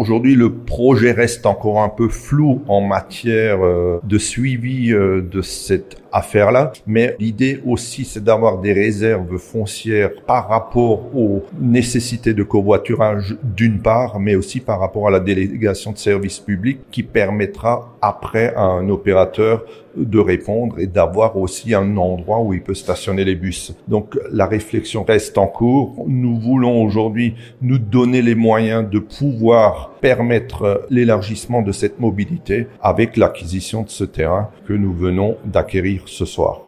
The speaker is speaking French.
Aujourd'hui, le projet reste encore un peu flou en matière euh, de suivi euh, de cette affaire-là, mais l'idée aussi, c'est d'avoir des réserves foncières par rapport aux nécessités de covoiturage d'une part, mais aussi par rapport à la délégation de services publics qui permettra après à un opérateur de répondre et d'avoir aussi un endroit où il peut stationner les bus. Donc la réflexion reste en cours. Nous voulons aujourd'hui nous donner les moyens de pouvoir permettre l'élargissement de cette mobilité avec l'acquisition de ce terrain que nous venons d'acquérir ce soir.